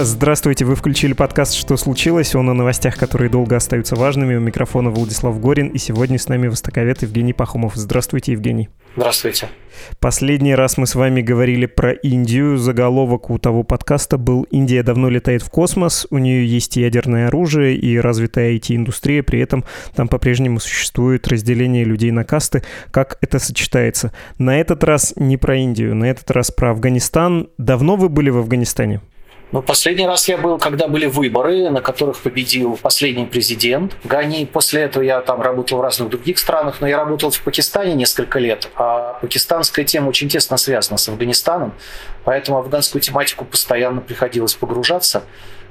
Здравствуйте, вы включили подкаст «Что случилось?». Он о новостях, которые долго остаются важными. У микрофона Владислав Горин, и сегодня с нами востоковед Евгений Пахомов. Здравствуйте, Евгений. Здравствуйте. Последний раз мы с вами говорили про Индию. Заголовок у того подкаста был «Индия давно летает в космос, у нее есть ядерное оружие и развитая IT-индустрия, при этом там по-прежнему существует разделение людей на касты. Как это сочетается?» На этот раз не про Индию, на этот раз про Афганистан. Давно вы были в Афганистане? Ну, последний раз я был, когда были выборы, на которых победил последний президент Гани. После этого я там работал в разных других странах, но я работал в Пакистане несколько лет, а пакистанская тема очень тесно связана с Афганистаном, поэтому афганскую тематику постоянно приходилось погружаться.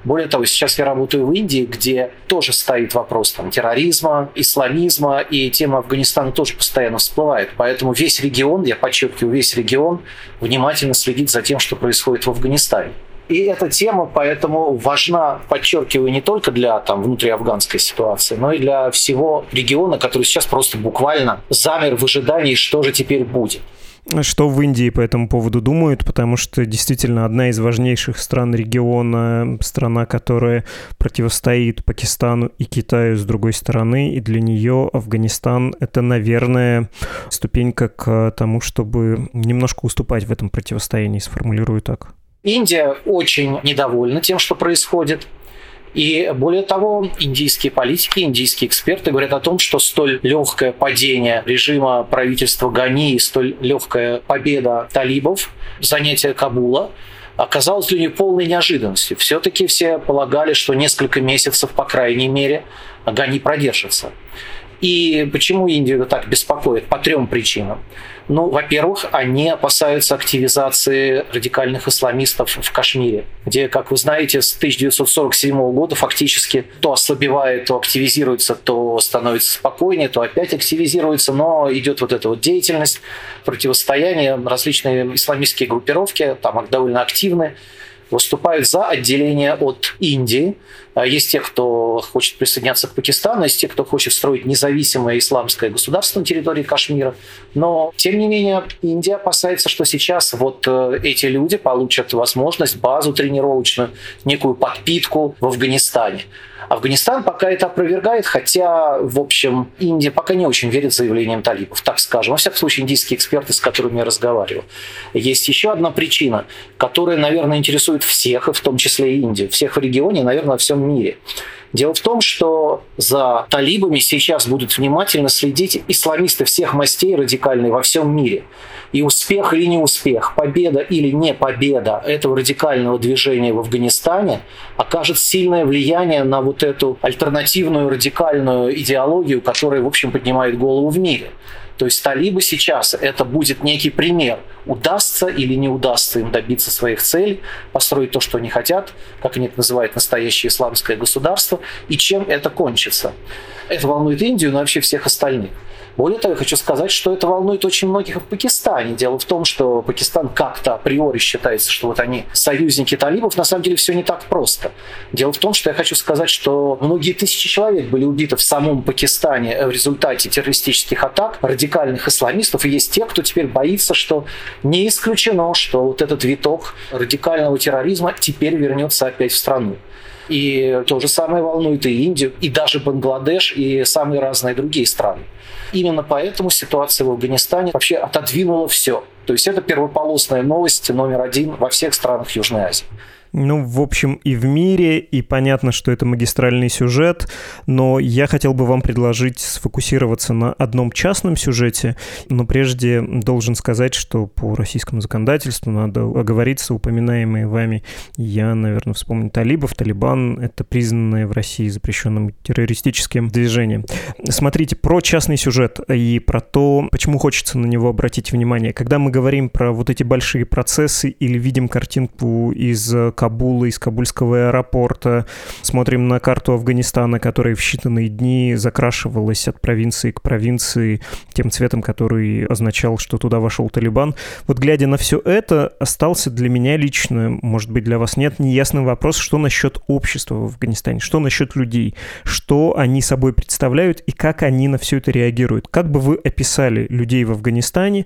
Более того, сейчас я работаю в Индии, где тоже стоит вопрос там, терроризма, исламизма, и тема Афганистана тоже постоянно всплывает. Поэтому весь регион, я подчеркиваю, весь регион внимательно следит за тем, что происходит в Афганистане. И эта тема поэтому важна, подчеркиваю, не только для там, внутриафганской ситуации, но и для всего региона, который сейчас просто буквально замер в ожидании, что же теперь будет. Что в Индии по этому поводу думают, потому что действительно одна из важнейших стран региона, страна, которая противостоит Пакистану и Китаю с другой стороны, и для нее Афганистан — это, наверное, ступенька к тому, чтобы немножко уступать в этом противостоянии, сформулирую так. Индия очень недовольна тем, что происходит. И более того, индийские политики, индийские эксперты говорят о том, что столь легкое падение режима правительства Гани, столь легкая победа талибов, занятие Кабула оказалось для них полной неожиданностью. Все-таки все полагали, что несколько месяцев, по крайней мере, Гани продержится. И почему Индию так беспокоит? По трем причинам. Ну, во-первых, они опасаются активизации радикальных исламистов в Кашмире, где, как вы знаете, с 1947 года фактически то ослабевает, то активизируется, то становится спокойнее, то опять активизируется, но идет вот эта вот деятельность, противостояние, различные исламистские группировки, там довольно активны, выступают за отделение от Индии. А есть те, кто хочет присоединяться к Пакистану, есть те, кто хочет строить независимое исламское государство на территории Кашмира. Но, тем не менее, Индия опасается, что сейчас вот э, эти люди получат возможность, базу тренировочную, некую подпитку в Афганистане. Афганистан пока это опровергает, хотя, в общем, Индия пока не очень верит заявлениям талибов, так скажем. Во всяком случае, индийские эксперты, с которыми я разговаривал. Есть еще одна причина, которая, наверное, интересует всех, и в том числе и Индию, всех в регионе, наверное, во всем мире. Дело в том, что за талибами сейчас будут внимательно следить исламисты всех мастей радикальные во всем мире. И успех или не успех, победа или не победа этого радикального движения в Афганистане окажет сильное влияние на вот эту альтернативную радикальную идеологию, которая, в общем, поднимает голову в мире. То есть талибы сейчас это будет некий пример, удастся или не удастся им добиться своих целей, построить то, что они хотят, как они это называют, настоящее исламское государство, и чем это кончится. Это волнует Индию, но вообще всех остальных. Более того, я хочу сказать, что это волнует очень многих в Пакистане. Дело в том, что Пакистан как-то априори считается, что вот они союзники талибов. На самом деле все не так просто. Дело в том, что я хочу сказать, что многие тысячи человек были убиты в самом Пакистане в результате террористических атак радикальных исламистов. И есть те, кто теперь боится, что не исключено, что вот этот виток радикального терроризма теперь вернется опять в страну. И то же самое волнует и Индию, и даже Бангладеш, и самые разные другие страны. Именно поэтому ситуация в Афганистане вообще отодвинула все. То есть это первополосная новость номер один во всех странах Южной Азии. Ну, в общем, и в мире, и понятно, что это магистральный сюжет, но я хотел бы вам предложить сфокусироваться на одном частном сюжете, но прежде должен сказать, что по российскому законодательству надо оговориться, упоминаемые вами, я, наверное, вспомню талибов. Талибан — это признанное в России запрещенным террористическим движением. Смотрите, про частный сюжет и про то, почему хочется на него обратить внимание. Когда мы говорим про вот эти большие процессы или видим картинку из Кабула, из Кабульского аэропорта. Смотрим на карту Афганистана, которая в считанные дни закрашивалась от провинции к провинции тем цветом, который означал, что туда вошел Талибан. Вот глядя на все это, остался для меня лично, может быть, для вас нет, неясный вопрос, что насчет общества в Афганистане, что насчет людей, что они собой представляют и как они на все это реагируют. Как бы вы описали людей в Афганистане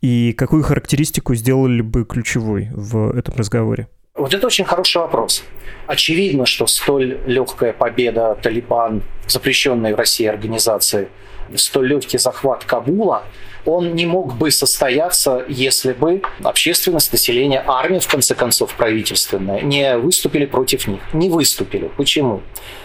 и какую характеристику сделали бы ключевой в этом разговоре? Вот это очень хороший вопрос. Очевидно, что столь легкая победа Талибан, запрещенной в России организации, столь легкий захват Кабула, он не мог бы состояться, если бы общественность, население, армия, в конце концов, правительственная, не выступили против них. Не выступили. Почему?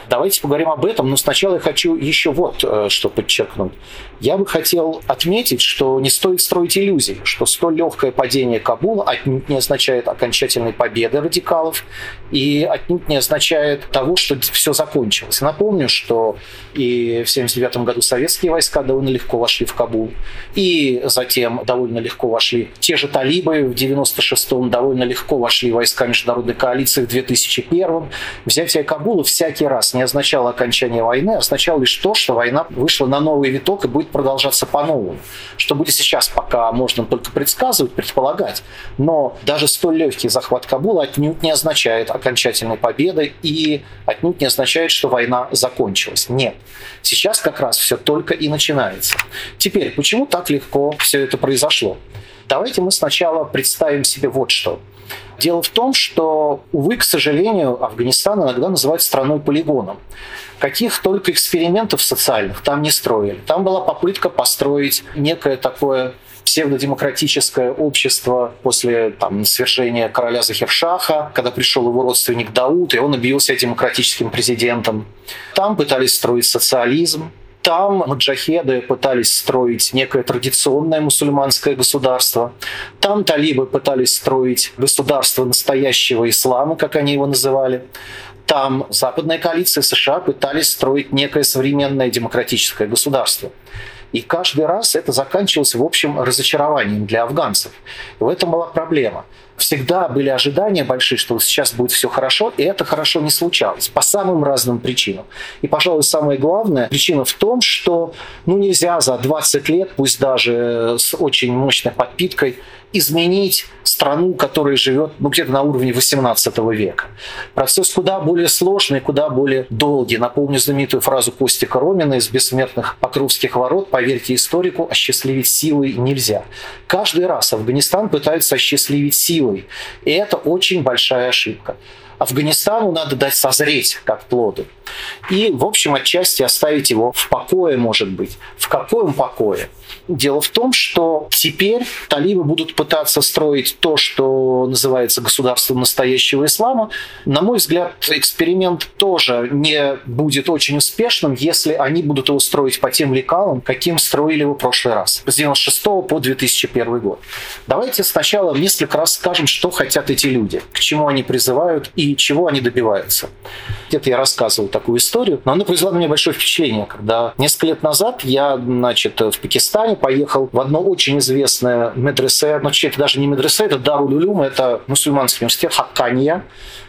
Давайте поговорим об этом, но сначала я хочу еще вот э, что подчеркнуть. Я бы хотел отметить, что не стоит строить иллюзий, что столь легкое падение Кабула отнюдь не означает окончательной победы радикалов и отнюдь не означает того, что все закончилось. Напомню, что и в 1979 году советские войска довольно легко вошли в Кабул, и затем довольно легко вошли те же талибы в 1996-м, довольно легко вошли войска международной коалиции в 2001-м. Взятие Кабула всякий раз не означало окончание войны, а означало лишь то, что война вышла на новый виток и будет продолжаться по-новому. Что будет сейчас, пока можно только предсказывать, предполагать. Но даже столь легкий захват Кабула отнюдь не означает окончательной победы и отнюдь не означает, что война закончилась. Нет. Сейчас как раз все только и начинается. Теперь, почему так легко все это произошло? Давайте мы сначала представим себе вот что. Дело в том, что, увы, к сожалению, Афганистан иногда называют страной-полигоном. Каких только экспериментов социальных там не строили. Там была попытка построить некое такое псевдодемократическое общество после там, свержения короля Захиршаха, когда пришел его родственник Дауд, и он объявился демократическим президентом. Там пытались строить социализм, там маджахеды пытались строить некое традиционное мусульманское государство. Там талибы пытались строить государство настоящего ислама, как они его называли. Там западная коалиция США пытались строить некое современное демократическое государство. И каждый раз это заканчивалось, в общем, разочарованием для афганцев. И в этом была проблема всегда были ожидания большие, что сейчас будет все хорошо, и это хорошо не случалось по самым разным причинам. И, пожалуй, самая главная причина в том, что ну, нельзя за 20 лет, пусть даже с очень мощной подпиткой, изменить страну, которая живет ну, где-то на уровне 18 века. Процесс куда более сложный, куда более долгий. Напомню знаменитую фразу Костика Ромина из «Бессмертных Покровских ворот». Поверьте историку, осчастливить силой нельзя. Каждый раз Афганистан пытается осчастливить силой. И это очень большая ошибка. Афганистану надо дать созреть как плоду. И, в общем, отчасти оставить его в покое, может быть. В каком покое? Дело в том, что теперь талибы будут пытаться строить то, что называется государством настоящего ислама. На мой взгляд, эксперимент тоже не будет очень успешным, если они будут его строить по тем лекалам, каким строили его в прошлый раз, с 96 по 2001 год. Давайте сначала несколько раз скажем, что хотят эти люди, к чему они призывают и чего они добиваются. Где-то я рассказывал такую историю, но она произвела на меня большое впечатление, когда несколько лет назад я, значит, в Пакистане поехал в одно очень известное медресе, но это даже не медресе, это Дарул Улюм, это мусульманский университет Хаккания,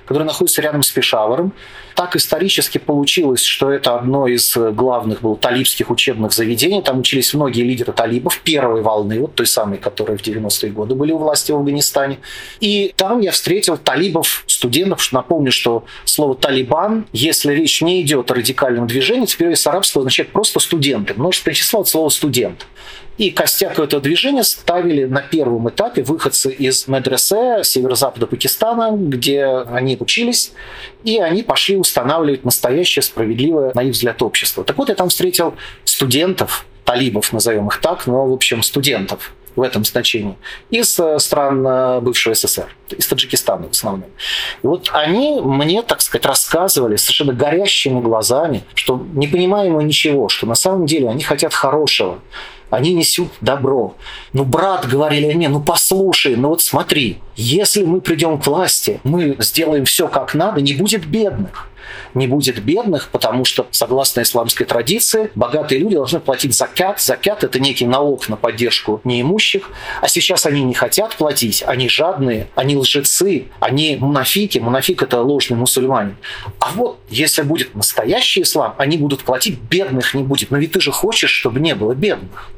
который находится рядом с Пешаваром. Так исторически получилось, что это одно из главных было талибских учебных заведений. Там учились многие лидеры талибов первой волны, вот той самой, которые в 90-е годы были у власти в Афганистане. И там я встретил талибов, студентов. Напомню, что слово «талибан», если речь не идет о радикальном движении, теперь с арабского означает просто студенты. Множество числа от слова «студент». И костяк этого движения ставили на первом этапе выходцы из медресе северо-запада Пакистана, где они учились, и они пошли устанавливать настоящее справедливое, на их взгляд, общество. Так вот, я там встретил студентов, талибов, назовем их так, но, в общем, студентов в этом значении, из э, стран э, бывшего СССР, из Таджикистана в основном. И вот они мне, так сказать, рассказывали совершенно горящими глазами, что не понимаем мы ничего, что на самом деле они хотят хорошего, они несут добро. Ну, брат, говорили они, ну послушай, ну вот смотри, если мы придем к власти, мы сделаем все как надо, не будет бедных не будет бедных, потому что, согласно исламской традиции, богатые люди должны платить закят. Закят – это некий налог на поддержку неимущих. А сейчас они не хотят платить, они жадные, они лжецы, они мунафики. Мунафик – это ложный мусульманин. А вот если будет настоящий ислам, они будут платить, бедных не будет. Но ведь ты же хочешь, чтобы не было бедных.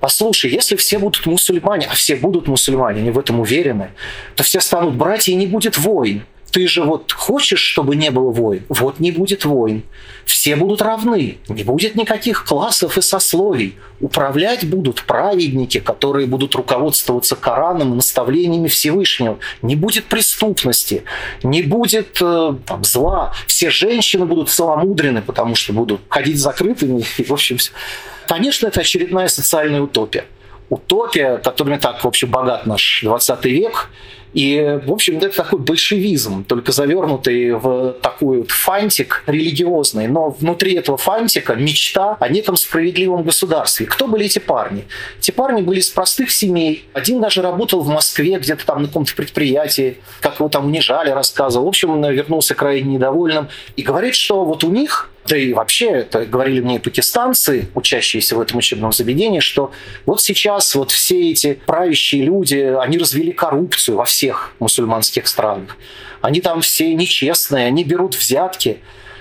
Послушай, если все будут мусульмане, а все будут мусульмане, они в этом уверены, то все станут братья и не будет войн ты же вот хочешь, чтобы не было войн? Вот не будет войн. Все будут равны. Не будет никаких классов и сословий. Управлять будут праведники, которые будут руководствоваться Кораном и наставлениями Всевышнего. Не будет преступности, не будет э, там, зла. Все женщины будут целомудрены, потому что будут ходить закрытыми. И, в общем, все. Конечно, это очередная социальная утопия. Утопия, которыми так, в общем, богат наш 20 век, и, в общем, это такой большевизм, только завернутый в такой вот фантик религиозный. Но внутри этого фантика мечта о неком справедливом государстве. Кто были эти парни? Эти парни были из простых семей. Один даже работал в Москве, где-то там на каком-то предприятии, как его там унижали, рассказывал. В общем, он вернулся крайне недовольным. И говорит, что вот у них да и вообще, это говорили мне пакистанцы, учащиеся в этом учебном заведении, что вот сейчас вот все эти правящие люди, они развели коррупцию во всех мусульманских странах. Они там все нечестные, они берут взятки.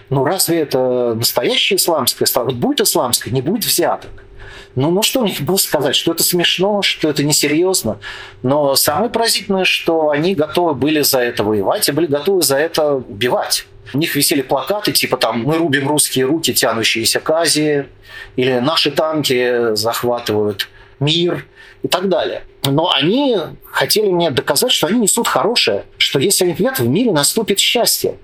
Ну разве это настоящая исламская страна? Вот будет исламская, не будет взяток. Ну, ну что мне было сказать, что это смешно, что это несерьезно. Но самое поразительное, что они готовы были за это воевать и были готовы за это убивать. У них висели плакаты типа там «Мы рубим русские руки, тянущиеся к Азии», или «Наши танки захватывают мир» и так далее. Но они хотели мне доказать, что они несут хорошее, что если они придут, в мире наступит счастье.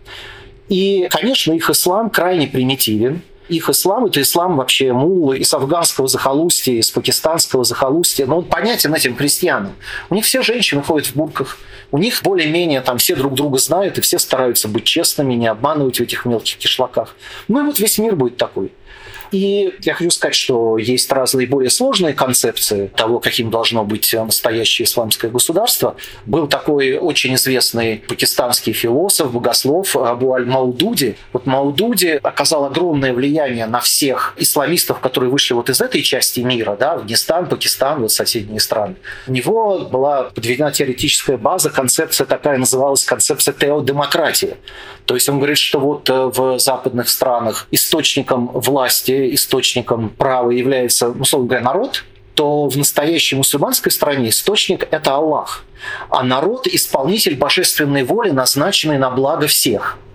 И, конечно, их ислам крайне примитивен, их ислам – это ислам вообще муллы из афганского захолустья, из пакистанского захолустья. Но он понятен этим крестьянам. У них все женщины ходят в бурках. У них более-менее там все друг друга знают, и все стараются быть честными, не обманывать в этих мелких кишлаках. Ну и вот весь мир будет такой. И я хочу сказать, что есть разные более сложные концепции того, каким должно быть настоящее исламское государство. Был такой очень известный пакистанский философ, богослов Абу Аль-Маудуди. Вот Маудуди оказал огромное влияние на всех исламистов, которые вышли вот из этой части мира, да, Афганистан, Пакистан, вот соседние страны. У него была подведена теоретическая база, концепция такая называлась концепция теодемократии. То есть он говорит, что вот э, в западных странах источником власти, источником права является, условно говоря, народ, то в настоящей мусульманской стране источник – это Аллах. А народ – исполнитель божественной воли, назначенный на благо всех –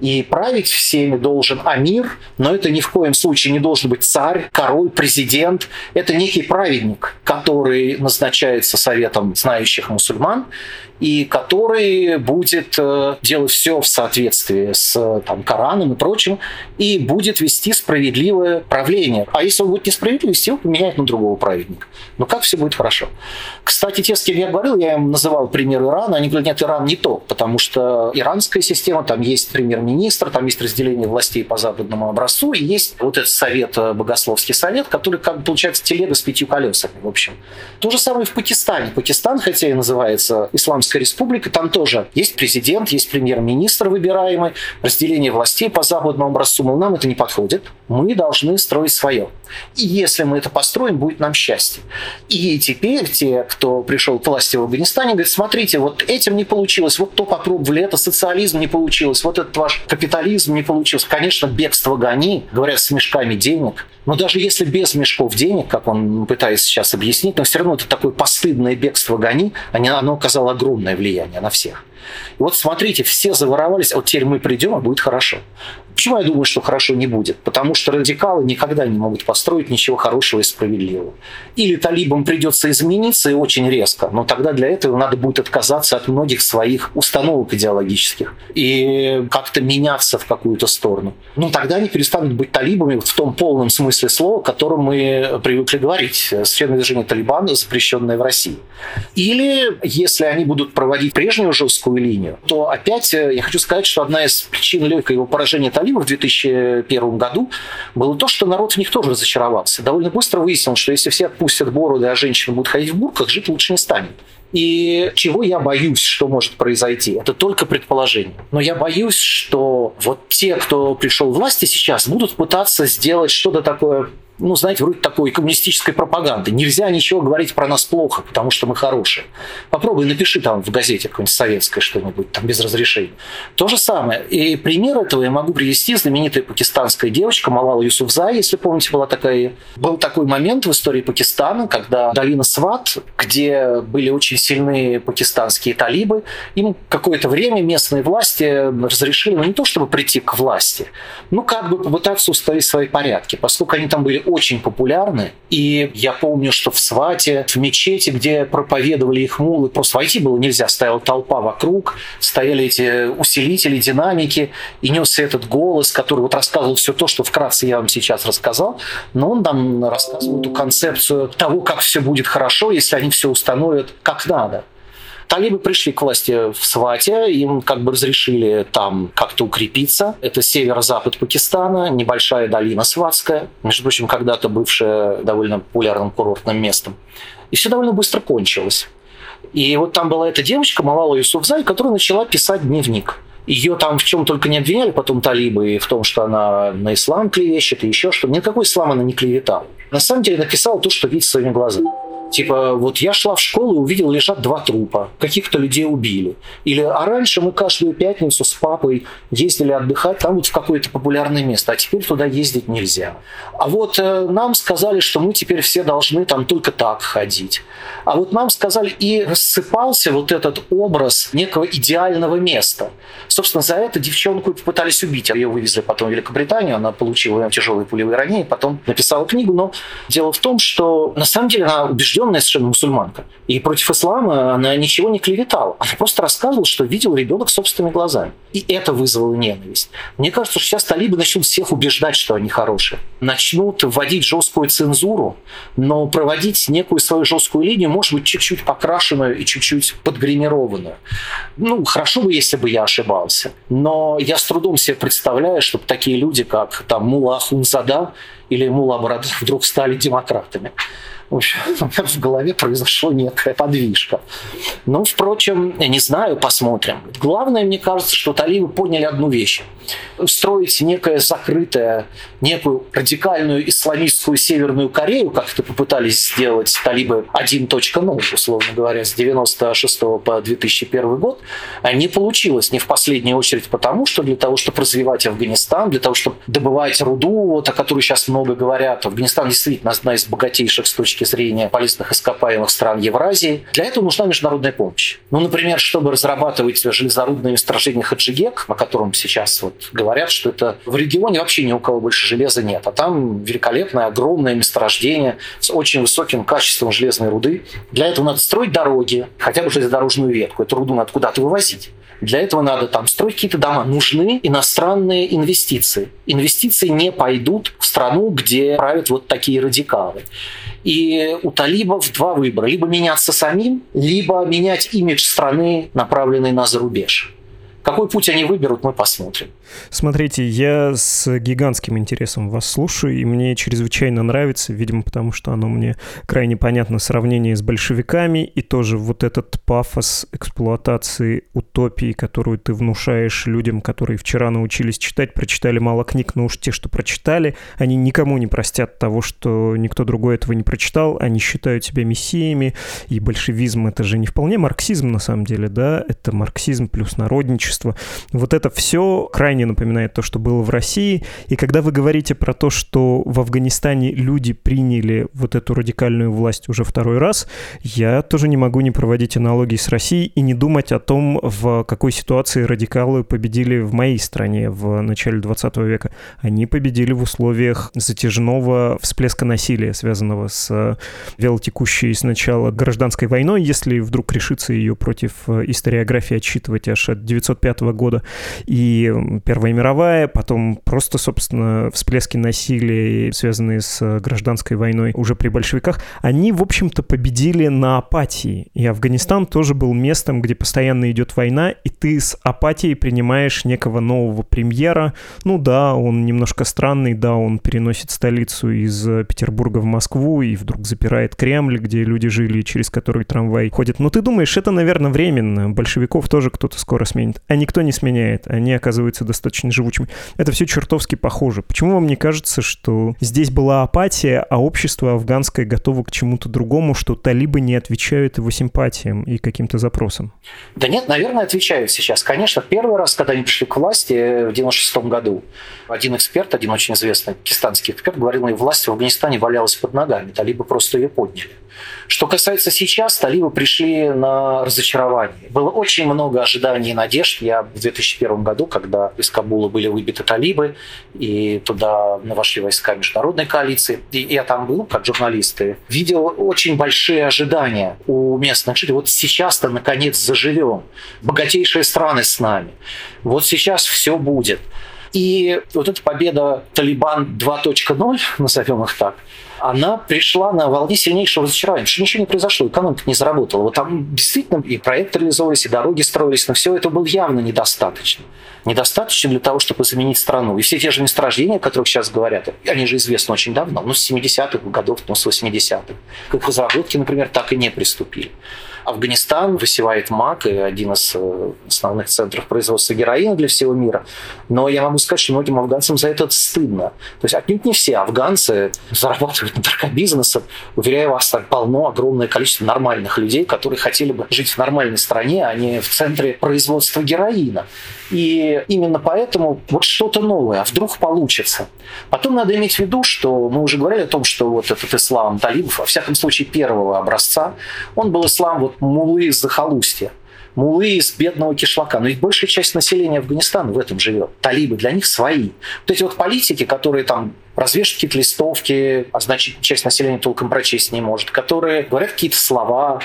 и править всеми должен Амир, но это ни в коем случае не должен быть царь, король, президент. Это некий праведник, который назначается советом знающих мусульман и который будет э, делать все в соответствии с там, Кораном и прочим, и будет вести справедливое правление. А если он будет несправедливый, его поменяют на другого праведника. Но как все будет хорошо. Кстати, те, с кем я говорил, я им называл пример Ирана, они говорят, нет, Иран не то, потому что иранская система, там есть премьер-министр, там есть разделение властей по западному образцу, и есть вот этот совет, э, богословский совет, который, как бы, получается, телега с пятью колесами, в общем. То же самое в Пакистане. Пакистан, хотя и называется Исламская республика, там тоже есть президент, есть премьер-министр выбираемый, разделение властей по западному образцу, мол, нам это не подходит, мы должны строить свое. И если мы это построим, будет нам счастье. И теперь те, кто пришел к власти в Афганистане, говорят, смотрите, вот этим не получилось, вот то попробовали, это социализм не получилось, вот этот ваш капитализм не получился. Конечно, бегство гони, говорят, с мешками денег. Но даже если без мешков денег, как он пытается сейчас объяснить, но все равно это такое постыдное бегство гони, оно оказало огромное влияние на всех. И вот смотрите, все заворовались, а вот теперь мы придем, а будет хорошо. Почему я думаю, что хорошо не будет? Потому что радикалы никогда не могут построить ничего хорошего и справедливого. Или талибам придется измениться и очень резко, но тогда для этого надо будет отказаться от многих своих установок идеологических и как-то меняться в какую-то сторону. Ну тогда они перестанут быть талибами в том полном смысле смысле слова, которым мы привыкли говорить. Священное движение Талибана, запрещенное в России. Или, если они будут проводить прежнюю жесткую линию, то опять э, я хочу сказать, что одна из причин легкого поражения талибов в 2001 году было то, что народ в них тоже разочаровался. Довольно быстро выяснилось, что если все отпустят бороды, а женщины будут ходить в бурках, жить лучше не станет. И чего я боюсь, что может произойти, это только предположение. Но я боюсь, что вот те, кто пришел к власти сейчас, будут пытаться сделать что-то такое ну, знаете, вроде такой коммунистической пропаганды. Нельзя ничего говорить про нас плохо, потому что мы хорошие. Попробуй напиши там в газете какое-нибудь советское что-нибудь, там без разрешения. То же самое. И пример этого я могу привести. Знаменитая пакистанская девочка Малала Юсуфзай, если помните, была такая... Был такой момент в истории Пакистана, когда долина Сват, где были очень сильные пакистанские талибы, им какое-то время местные власти разрешили, ну, не то чтобы прийти к власти, ну, как бы попытаться установить свои порядки, поскольку они там были очень популярны. И я помню, что в Свате, в мечети, где проповедовали их мулы, просто войти было нельзя, стояла толпа вокруг, стояли эти усилители, динамики, и несся этот голос, который вот рассказывал все то, что вкратце я вам сейчас рассказал, но он там рассказывал эту концепцию того, как все будет хорошо, если они все установят как надо. Талибы пришли к власти в Свате, им как бы разрешили там как-то укрепиться. Это северо-запад Пакистана, небольшая долина Сватская, между прочим, когда-то бывшая довольно популярным курортным местом. И все довольно быстро кончилось. И вот там была эта девочка, Малала Юсуфзай, которая начала писать дневник. Ее там в чем только не обвиняли потом талибы, и в том, что она на ислам клевещет, и еще что. Никакой ислам она не клеветала. На самом деле написала то, что видит своими глазами. Типа, вот я шла в школу и увидела, лежат два трупа, каких-то людей убили. Или, а раньше мы каждую пятницу с папой ездили отдыхать там вот в какое-то популярное место, а теперь туда ездить нельзя. А вот э, нам сказали, что мы теперь все должны там только так ходить. А вот нам сказали, и рассыпался вот этот образ некого идеального места. Собственно, за это девчонку попытались убить. Ее вывезли потом в Великобританию, она получила тяжелые пулевые ранения, потом написала книгу. Но дело в том, что на самом деле она убеждена убежденная совершенно мусульманка. И против ислама она ничего не клеветала. Она просто рассказывала, что видел ребенок собственными глазами. И это вызвало ненависть. Мне кажется, что сейчас талибы начнут всех убеждать, что они хорошие. Начнут вводить жесткую цензуру, но проводить некую свою жесткую линию, может быть, чуть-чуть покрашенную и чуть-чуть подгримированную. Ну, хорошо бы, если бы я ошибался. Но я с трудом себе представляю, чтобы такие люди, как там Мула Ахунзада или Мула Барадзе вдруг стали демократами. В общем, в голове произошла некая подвижка. Ну, впрочем, я не знаю, посмотрим. Главное, мне кажется, что талибы поняли одну вещь. Строить некое закрытое, некую радикальную исламистскую Северную Корею, как это попытались сделать талибы 1.0, условно говоря, с 96 по 2001 год, не получилось не в последнюю очередь потому, что для того, чтобы развивать Афганистан, для того, чтобы добывать руду, вот, о которой сейчас много говорят, Афганистан действительно одна из богатейших с точки точки зрения полезных ископаемых стран Евразии. Для этого нужна международная помощь. Ну, например, чтобы разрабатывать железорудные месторождения Хаджигек, о котором сейчас вот говорят, что это в регионе вообще ни у кого больше железа нет. А там великолепное, огромное месторождение с очень высоким качеством железной руды. Для этого надо строить дороги, хотя бы железнодорожную ветку. Эту руду надо куда-то вывозить. Для этого надо там строить какие-то дома. Нужны иностранные инвестиции. Инвестиции не пойдут в страну, где правят вот такие радикалы. И у талибов два выбора. Либо меняться самим, либо менять имидж страны, направленный на зарубеж. Какой путь они выберут, мы посмотрим. Смотрите, я с гигантским интересом вас слушаю, и мне чрезвычайно нравится, видимо, потому что оно мне крайне понятно сравнение с большевиками, и тоже вот этот пафос эксплуатации утопии, которую ты внушаешь людям, которые вчера научились читать, прочитали мало книг, но уж те, что прочитали, они никому не простят того, что никто другой этого не прочитал, они считают себя мессиями, и большевизм — это же не вполне марксизм на самом деле, да, это марксизм плюс народничество. Вот это все крайне напоминает то, что было в России. И когда вы говорите про то, что в Афганистане люди приняли вот эту радикальную власть уже второй раз, я тоже не могу не проводить аналогии с Россией и не думать о том, в какой ситуации радикалы победили в моей стране в начале 20 века. Они победили в условиях затяжного всплеска насилия, связанного с велотекущей сначала гражданской войной, если вдруг решится ее против историографии отсчитывать аж от 905 года и Первая мировая, потом просто, собственно, всплески насилия, связанные с гражданской войной уже при большевиках, они, в общем-то, победили на апатии. И Афганистан тоже был местом, где постоянно идет война, и ты с апатией принимаешь некого нового премьера. Ну да, он немножко странный, да, он переносит столицу из Петербурга в Москву и вдруг запирает Кремль, где люди жили, через который трамвай ходит. Но ты думаешь, это, наверное, временно. Большевиков тоже кто-то скоро сменит. А никто не сменяет. Они оказываются достаточно живучими. Это все чертовски похоже. Почему вам не кажется, что здесь была апатия, а общество афганское готово к чему-то другому, что талибы не отвечают его симпатиям и каким-то запросам? Да нет, наверное, отвечают сейчас. Конечно, первый раз, когда они пришли к власти в 96 году, один эксперт, один очень известный пакистанский эксперт, говорил, что власть в Афганистане валялась под ногами, талибы просто ее подняли. Что касается сейчас, талибы пришли на разочарование. Было очень много ожиданий и надежд. Я в 2001 году, когда из Кабула были выбиты талибы, и туда вошли войска международной коалиции, и я там был, как журналист, и видел очень большие ожидания у местных жителей. Вот сейчас-то, наконец, заживем. Богатейшие страны с нами. Вот сейчас все будет. И вот эта победа Талибан 2.0, назовем их так, она пришла на волне сильнейшего разочарования, что ничего не произошло, экономика не заработала. Вот там действительно и проекты реализовывались, и дороги строились, но все это было явно недостаточно. Недостаточно для того, чтобы заменить страну. И все те же месторождения, о которых сейчас говорят, они же известны очень давно, ну, с 70-х годов, ну, с 80-х. К их разработке, например, так и не приступили. Афганистан высевает МАК, и один из э, основных центров производства героина для всего мира. Но я могу сказать, что многим афганцам за это стыдно. То есть отнюдь не все афганцы зарабатывают на наркобизнесом. Уверяю вас, так полно, огромное количество нормальных людей, которые хотели бы жить в нормальной стране, а не в центре производства героина. И именно поэтому вот что-то новое, а вдруг получится. Потом надо иметь в виду, что мы уже говорили о том, что вот этот ислам талибов, во всяком случае первого образца, он был ислам вот мулы из захолустья мулы из бедного кишлака. Но ведь большая часть населения Афганистана в этом живет. Талибы для них свои. Вот эти вот политики, которые там развешивают какие-то листовки, а значит, часть населения толком прочесть не может, которые говорят какие-то слова,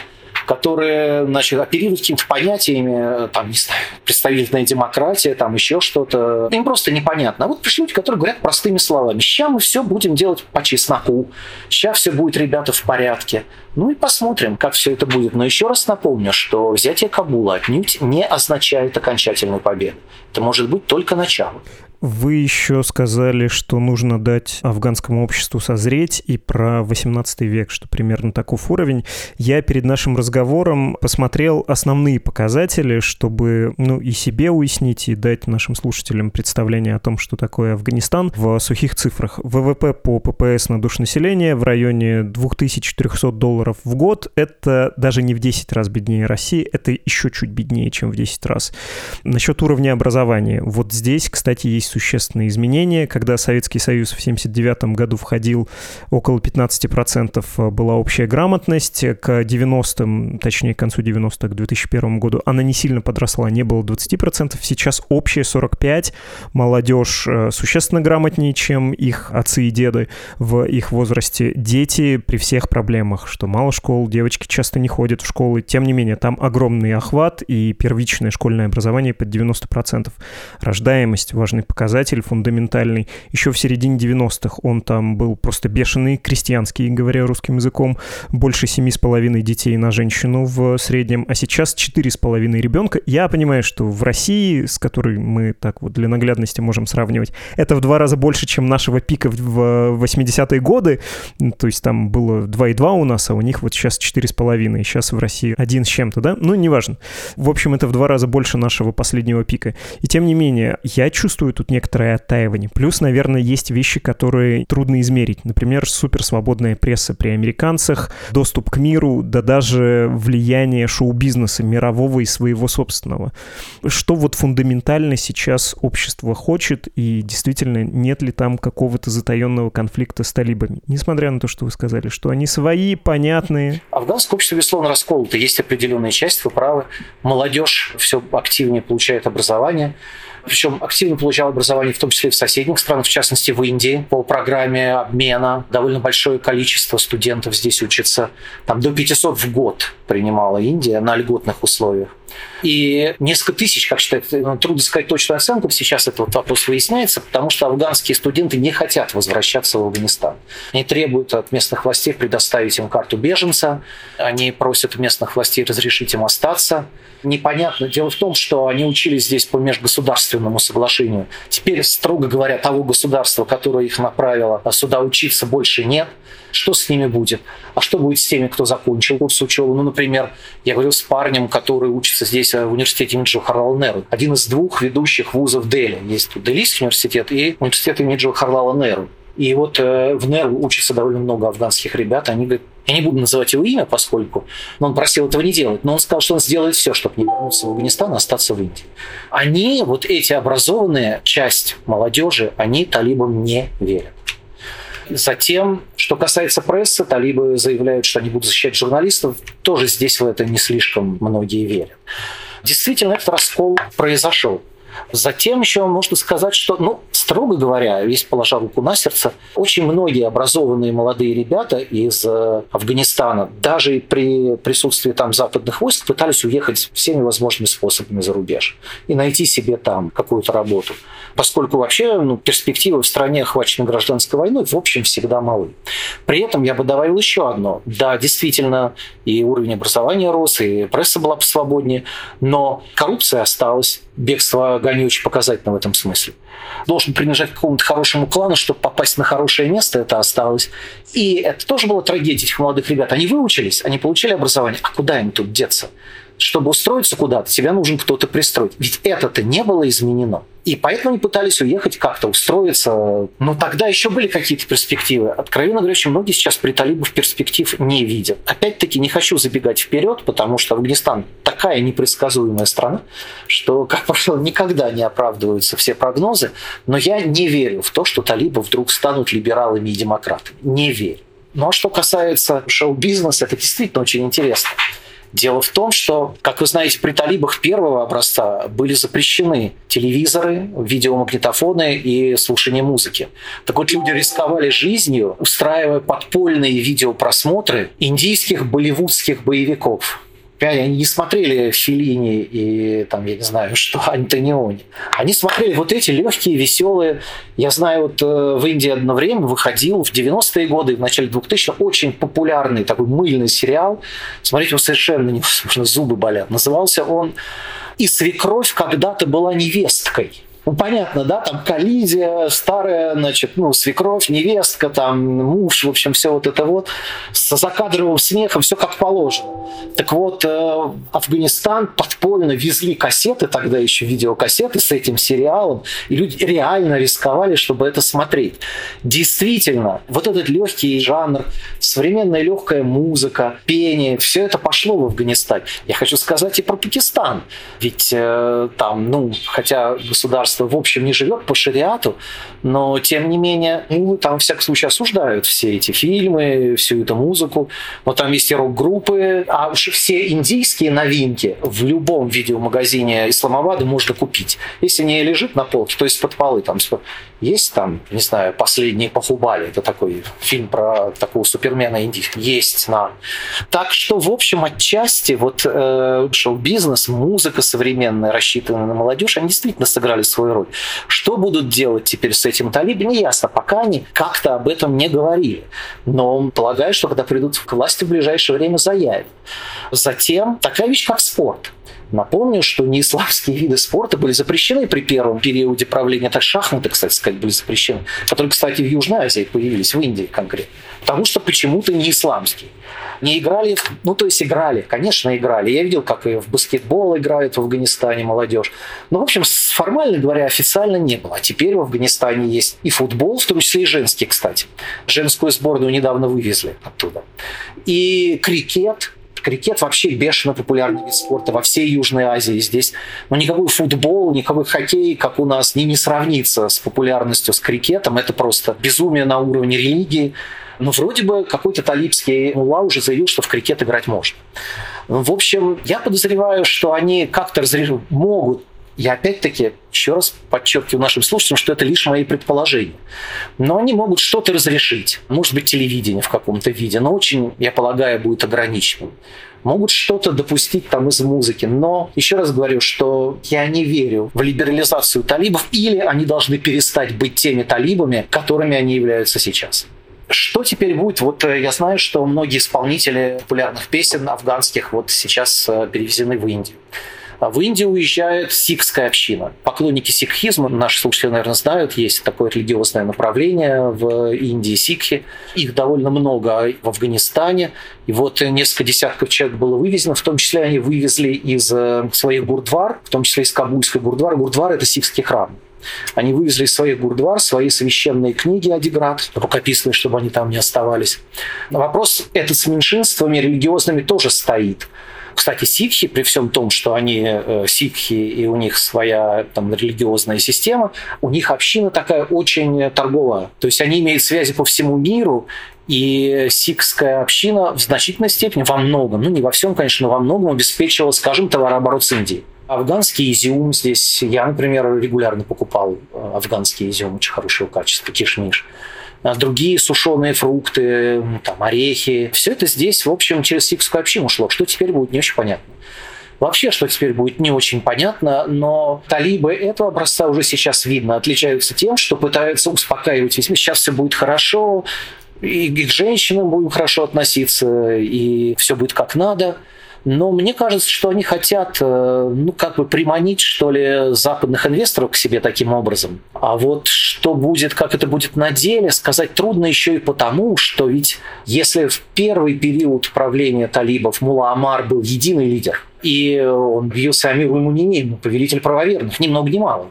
которые значит, оперируют какими-то понятиями, там, не знаю, представительная демократия, там еще что-то. Им просто непонятно. А вот пришли люди, которые говорят простыми словами. Сейчас мы все будем делать по чесноку. Сейчас все будет, ребята, в порядке. Ну и посмотрим, как все это будет. Но еще раз напомню, что взятие Кабула отнюдь не означает окончательную победу. Это может быть только начало. Вы еще сказали, что нужно дать афганскому обществу созреть и про 18 век, что примерно таков уровень. Я перед нашим разговором посмотрел основные показатели, чтобы ну, и себе уяснить, и дать нашим слушателям представление о том, что такое Афганистан в сухих цифрах. ВВП по ППС на душ населения в районе 2400 долларов в год. Это даже не в 10 раз беднее России, это еще чуть беднее, чем в 10 раз. Насчет уровня образования. Вот здесь, кстати, есть существенные изменения. Когда Советский Союз в 1979 году входил, около 15% была общая грамотность. К 90-м, точнее, к концу 90-х, к 2001 году она не сильно подросла, не было 20%. Сейчас общая 45%. Молодежь э, существенно грамотнее, чем их отцы и деды в их возрасте. Дети при всех проблемах, что мало школ, девочки часто не ходят в школы. Тем не менее, там огромный охват и первичное школьное образование под 90%. Рождаемость – важный показатель показатель фундаментальный. Еще в середине 90-х он там был просто бешеный, крестьянский, говоря русским языком, больше семи с половиной детей на женщину в среднем, а сейчас четыре с половиной ребенка. Я понимаю, что в России, с которой мы так вот для наглядности можем сравнивать, это в два раза больше, чем нашего пика в 80-е годы, то есть там было 2,2 у нас, а у них вот сейчас 4,5, сейчас в России один с чем-то, да? Ну, неважно. В общем, это в два раза больше нашего последнего пика. И тем не менее, я чувствую тут некоторое оттаивание. Плюс, наверное, есть вещи, которые трудно измерить. Например, суперсвободная пресса при американцах, доступ к миру, да даже влияние шоу-бизнеса мирового и своего собственного. Что вот фундаментально сейчас общество хочет, и действительно нет ли там какого-то затаенного конфликта с талибами? Несмотря на то, что вы сказали, что они свои, понятные. Афганское общество, безусловно, расколото. Есть определенная часть, вы правы. Молодежь все активнее получает образование причем активно получал образование в том числе в соседних странах, в частности в Индии, по программе обмена. Довольно большое количество студентов здесь учатся. Там до 500 в год принимала Индия на льготных условиях. И несколько тысяч, как считают, ну, трудно сказать точную оценку, сейчас этот вопрос выясняется, потому что афганские студенты не хотят возвращаться в Афганистан. Они требуют от местных властей предоставить им карту беженца, они просят местных властей разрешить им остаться. Непонятно. Дело в том, что они учились здесь по межгосударственному соглашению. Теперь, строго говоря, того государства, которое их направило, сюда учиться больше нет – что с ними будет? А что будет с теми, кто закончил курс учебы? Ну, например, я говорил с парнем, который учится здесь в университете имени Харлала Неру. Один из двух ведущих вузов Дели. Есть тут Делийский университет и университет имени Харлала Неру. И вот э, в НЕРУ учится довольно много афганских ребят. Они говорят, я не буду называть его имя, поскольку но он просил этого не делать, но он сказал, что он сделает все, чтобы не вернуться в Афганистан, а остаться в Индии. Они, вот эти образованные, часть молодежи, они талибам не верят. Затем, что касается прессы, талибы заявляют, что они будут защищать журналистов. Тоже здесь в это не слишком многие верят. Действительно, этот раскол произошел. Затем еще можно сказать, что, ну, строго говоря, весь положа руку на сердце, очень многие образованные молодые ребята из э, Афганистана, даже при присутствии там западных войск, пытались уехать всеми возможными способами за рубеж и найти себе там какую-то работу. Поскольку вообще ну, перспективы в стране, охваченной гражданской войной, в общем, всегда малы. При этом я бы добавил еще одно. Да, действительно, и уровень образования рос, и пресса была посвободнее, но коррупция осталась, бегство Гани очень показательно в этом смысле. Должен принадлежать к какому-то хорошему клану, чтобы попасть на хорошее место, это осталось. И это тоже была трагедия этих молодых ребят. Они выучились, они получили образование, а куда им тут деться? Чтобы устроиться куда-то, тебе нужен кто-то пристроить. Ведь это-то не было изменено. И поэтому они пытались уехать как-то, устроиться. Но тогда еще были какие-то перспективы. Откровенно говоря, очень многие сейчас при талибах перспектив не видят. Опять-таки не хочу забегать вперед, потому что Афганистан такая непредсказуемая страна, что, как правило, никогда не оправдываются все прогнозы. Но я не верю в то, что талибы вдруг станут либералами и демократами. Не верю. Ну а что касается шоу-бизнеса, это действительно очень интересно. Дело в том, что, как вы знаете, при талибах первого образца были запрещены телевизоры, видеомагнитофоны и слушание музыки. Так вот, люди рисковали жизнью, устраивая подпольные видеопросмотры индийских болливудских боевиков они не смотрели Филини и там, я не знаю, что Антониони. Они смотрели вот эти легкие, веселые. Я знаю, вот э, в Индии одно время выходил в 90-е годы, в начале 2000-х очень популярный такой мыльный сериал. Смотрите, его совершенно невозможно, зубы болят. Назывался он «И свекровь когда-то была невесткой». Ну, понятно, да, там коллизия, старая, значит, ну, свекровь, невестка, там, муж, в общем, все вот это вот, с закадровым смехом, все как положено. Так вот, э, Афганистан подпольно везли кассеты, тогда еще видеокассеты с этим сериалом, и люди реально рисковали, чтобы это смотреть. Действительно, вот этот легкий жанр, современная легкая музыка, пение, все это пошло в Афганистан. Я хочу сказать и про Пакистан, ведь э, там, ну, хотя государство государство в общем не живет по шариату, но тем не менее, ну, там, в всяком случае, осуждают все эти фильмы, всю эту музыку. Но там есть и рок-группы, а уж все индийские новинки в любом видеомагазине Исламабада можно купить. Если не лежит на полке, то есть под полы там есть там, не знаю, «Последний Пахубали», это такой фильм про такого супермена индийского, есть на. Так что, в общем, отчасти вот э, шоу-бизнес, музыка современная, рассчитанная на молодежь, они действительно сыграли свою роль. Что будут делать теперь с этим талибы, не ясно. Пока они как-то об этом не говорили. Но полагаю, что когда придут к власти в ближайшее время, заявят. Затем такая вещь, как спорт – Напомню, что неисламские виды спорта были запрещены при первом периоде правления. Так шахматы, кстати сказать, были запрещены. Которые, кстати, в Южной Азии появились, в Индии конкретно. Потому что почему-то не исламские. Не играли, ну то есть играли, конечно, играли. Я видел, как и в баскетбол играют в Афганистане молодежь. Но, в общем, формально говоря, официально не было. А теперь в Афганистане есть и футбол, в том числе и женский, кстати. Женскую сборную недавно вывезли оттуда. И крикет, Крикет вообще бешено популярный вид спорта во всей Южной Азии. Здесь ну, никакой футбол, никакой хоккей, как у нас, не, не сравнится с популярностью с крикетом. Это просто безумие на уровне религии. Но вроде бы какой-то талибский мулла уже заявил, что в крикет играть можно. В общем, я подозреваю, что они как-то могут я опять-таки еще раз подчеркиваю нашим слушателям, что это лишь мои предположения. Но они могут что-то разрешить. Может быть, телевидение в каком-то виде, но очень, я полагаю, будет ограниченным. могут что-то допустить там из музыки. Но еще раз говорю, что я не верю в либерализацию талибов, или они должны перестать быть теми талибами, которыми они являются сейчас. Что теперь будет? Вот э, я знаю, что многие исполнители популярных песен афганских вот сейчас э, перевезены в Индию. А в Индию уезжает сикхская община. Поклонники сикхизма, наши слушатели, наверное, знают, есть такое религиозное направление в Индии сикхи. Их довольно много в Афганистане. И вот несколько десятков человек было вывезено, в том числе они вывезли из э, своих гурдвар, в том числе из Кабульской гурдвары. Гурдвар – это сикхский храм. Они вывезли из своих гурдвар свои священные книги Адиград, рукописные, чтобы они там не оставались. Вопрос этот с меньшинствами религиозными тоже стоит. Кстати, сикхи, при всем том, что они э, сикхи и у них своя там, религиозная система, у них община такая очень торговая. То есть они имеют связи по всему миру, и сикхская община в значительной степени, во многом, ну не во всем, конечно, но во многом обеспечивала, скажем, товарооборот с Индией. Афганский изюм здесь, я, например, регулярно покупал э, афганский изюм очень хорошего качества, кишмиш. А другие сушеные фрукты, там, орехи. Все это здесь, в общем, через сикскую общину шло. Что теперь будет, не очень понятно. Вообще, что теперь будет, не очень понятно, но талибы этого образца уже сейчас видно, отличаются тем, что пытаются успокаивать весь мир. Сейчас все будет хорошо, и к женщинам будем хорошо относиться, и все будет как надо – но мне кажется, что они хотят, э, ну, как бы приманить, что ли, западных инвесторов к себе таким образом. А вот что будет, как это будет на деле, сказать трудно еще и потому, что ведь если в первый период правления талибов Мула Амар был единый лидер, и он бился Амиру Мунини, повелитель правоверных, ни много ни мало,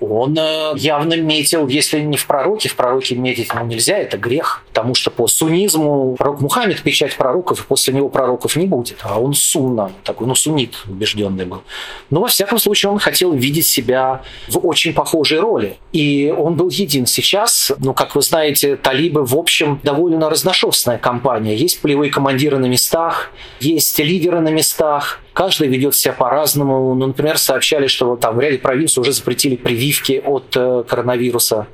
он э, явно метил, если не в пророке, в пророке метить ему нельзя, это грех, потому что по суннизму пророк Мухаммед печать пророков, и после него пророков не будет, а он сунна, такой, ну, суннит убежденный был. Но, во всяком случае, он хотел видеть себя в очень похожей роли, и он был един. Сейчас, ну, как вы знаете, талибы, в общем, довольно разношерстная компания. Есть полевые командиры на местах, есть лидеры на местах, Каждый ведет себя по-разному. Ну, например, сообщали, что там в ряде провинций уже запретили прививки от э, коронавируса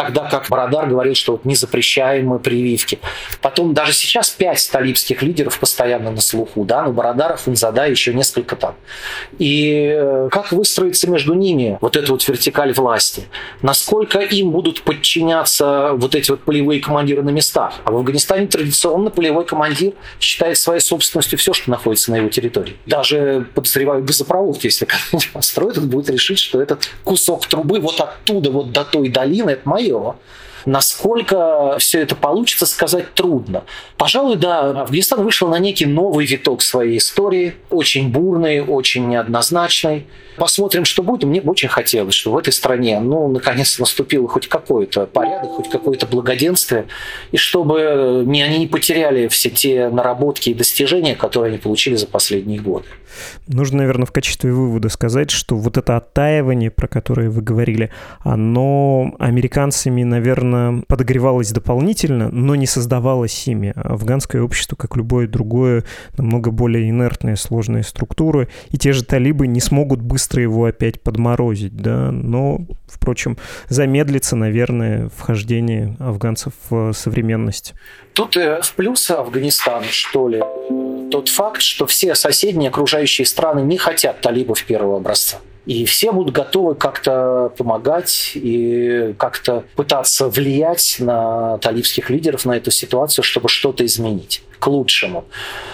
тогда как Бородар говорил, что вот не запрещаем прививки. Потом даже сейчас пять талибских лидеров постоянно на слуху, да, но Бородар, Фунзада еще несколько там. И э, как выстроится между ними вот эта вот вертикаль власти? Насколько им будут подчиняться вот эти вот полевые командиры на местах? А в Афганистане традиционно полевой командир считает своей собственностью все, что находится на его территории. Даже, подозреваю, газопровод, если когда-нибудь построят, он будет решить, что этот кусок трубы вот оттуда вот до той долины, это мое 有 Насколько все это получится, сказать трудно. Пожалуй, да, Афганистан вышел на некий новый виток своей истории, очень бурный, очень неоднозначный. Посмотрим, что будет. Мне бы очень хотелось, чтобы в этой стране, ну, наконец наступил хоть какой-то порядок, хоть какое-то благоденствие, и чтобы не, они не потеряли все те наработки и достижения, которые они получили за последние годы. Нужно, наверное, в качестве вывода сказать, что вот это оттаивание, про которое вы говорили, оно американцами, наверное, подогревалось дополнительно, но не создавалось ими. Афганское общество, как любое другое, намного более инертная, сложная структура, и те же талибы не смогут быстро его опять подморозить, да, но, впрочем, замедлится, наверное, вхождение афганцев в современность. Тут э, в плюс Афганистана, что ли, тот факт, что все соседние окружающие страны не хотят талибов первого образца. И все будут готовы как-то помогать и как-то пытаться влиять на талибских лидеров, на эту ситуацию, чтобы что-то изменить к лучшему.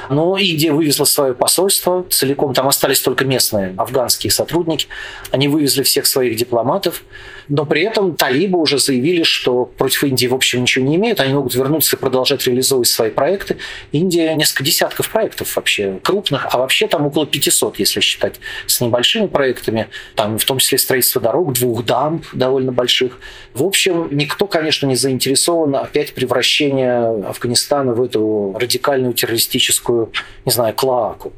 Но Индия вывезла свое посольство целиком, там остались только местные афганские сотрудники. Они вывезли всех своих дипломатов, но при этом талибы уже заявили, что против Индии в общем ничего не имеют, они могут вернуться и продолжать реализовывать свои проекты. Индия несколько десятков проектов вообще крупных, а вообще там около 500, если считать с небольшими проектами, там в том числе строительство дорог, двух дамб довольно больших. В общем, никто, конечно, не заинтересован опять превращения Афганистана в эту радикальную террористическую, не знаю, клоаку.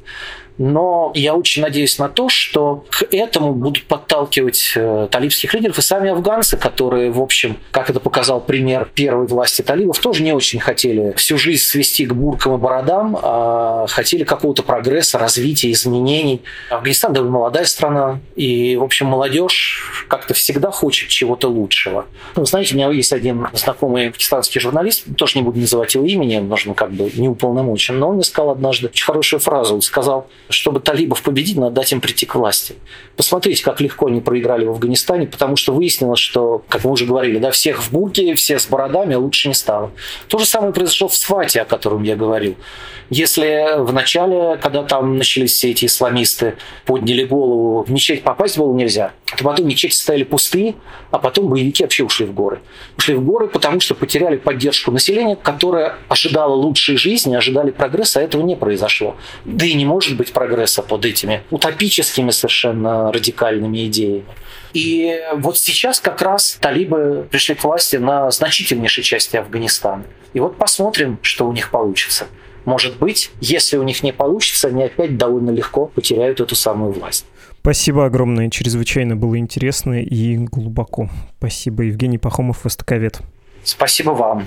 Но я очень надеюсь на то, что к этому будут подталкивать э, талибских лидеров и сами афганцы, которые, в общем, как это показал пример первой власти талибов, тоже не очень хотели всю жизнь свести к буркам и бородам, а хотели какого-то прогресса, развития, изменений. Афганистан довольно молодая страна, и, в общем, молодежь как-то всегда хочет чего-то лучшего. Ну, знаете, у меня есть один знакомый пакистанский журналист, тоже не буду называть его имени, нужно как бы не уполномочен, но он мне сказал однажды очень хорошую фразу. Он сказал, чтобы талибов победить, надо дать им прийти к власти. Посмотрите, как легко они проиграли в Афганистане, потому что выяснилось, что, как мы уже говорили, да, всех в бурке, все с бородами, лучше не стало. То же самое произошло в Свате, о котором я говорил. Если в начале, когда там начались все эти исламисты, подняли голову, в мечеть попасть было нельзя, то потом мечети стояли пустые, а потом боевики вообще ушли в горы. Ушли в горы, потому что потеряли поддержку населения, которое ожидало лучшей жизни, ожидали прогресса, а этого не произошло. Да и не может быть прогресса под этими утопическими совершенно радикальными идеями. И вот сейчас как раз талибы пришли к власти на значительнейшей части Афганистана. И вот посмотрим, что у них получится. Может быть, если у них не получится, они опять довольно легко потеряют эту самую власть. Спасибо огромное, чрезвычайно было интересно и глубоко. Спасибо, Евгений Пахомов, востоковед. Спасибо вам.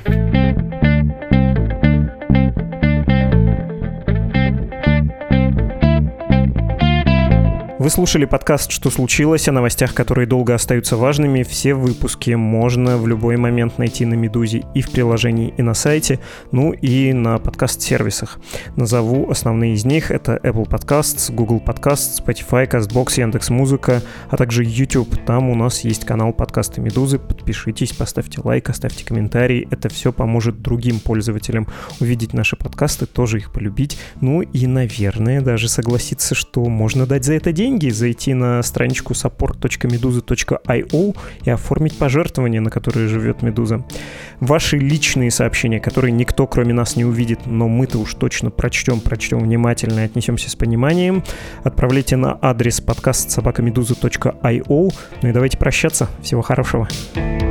Вы слушали подкаст «Что случилось?» о новостях, которые долго остаются важными. Все выпуски можно в любой момент найти на «Медузе» и в приложении, и на сайте, ну и на подкаст-сервисах. Назову основные из них. Это Apple Podcasts, Google Podcasts, Spotify, CastBox, Яндекс.Музыка, а также YouTube. Там у нас есть канал подкаста «Медузы». Подпишитесь, поставьте лайк, оставьте комментарий. Это все поможет другим пользователям увидеть наши подкасты, тоже их полюбить. Ну и, наверное, даже согласиться, что можно дать за это деньги деньги, зайти на страничку support.meduza.io и оформить пожертвование, на которое живет Медуза. Ваши личные сообщения, которые никто кроме нас не увидит, но мы-то уж точно прочтем, прочтем внимательно и отнесемся с пониманием, отправляйте на адрес подкаст собакамедуза.io. Ну и давайте прощаться. Всего хорошего. thank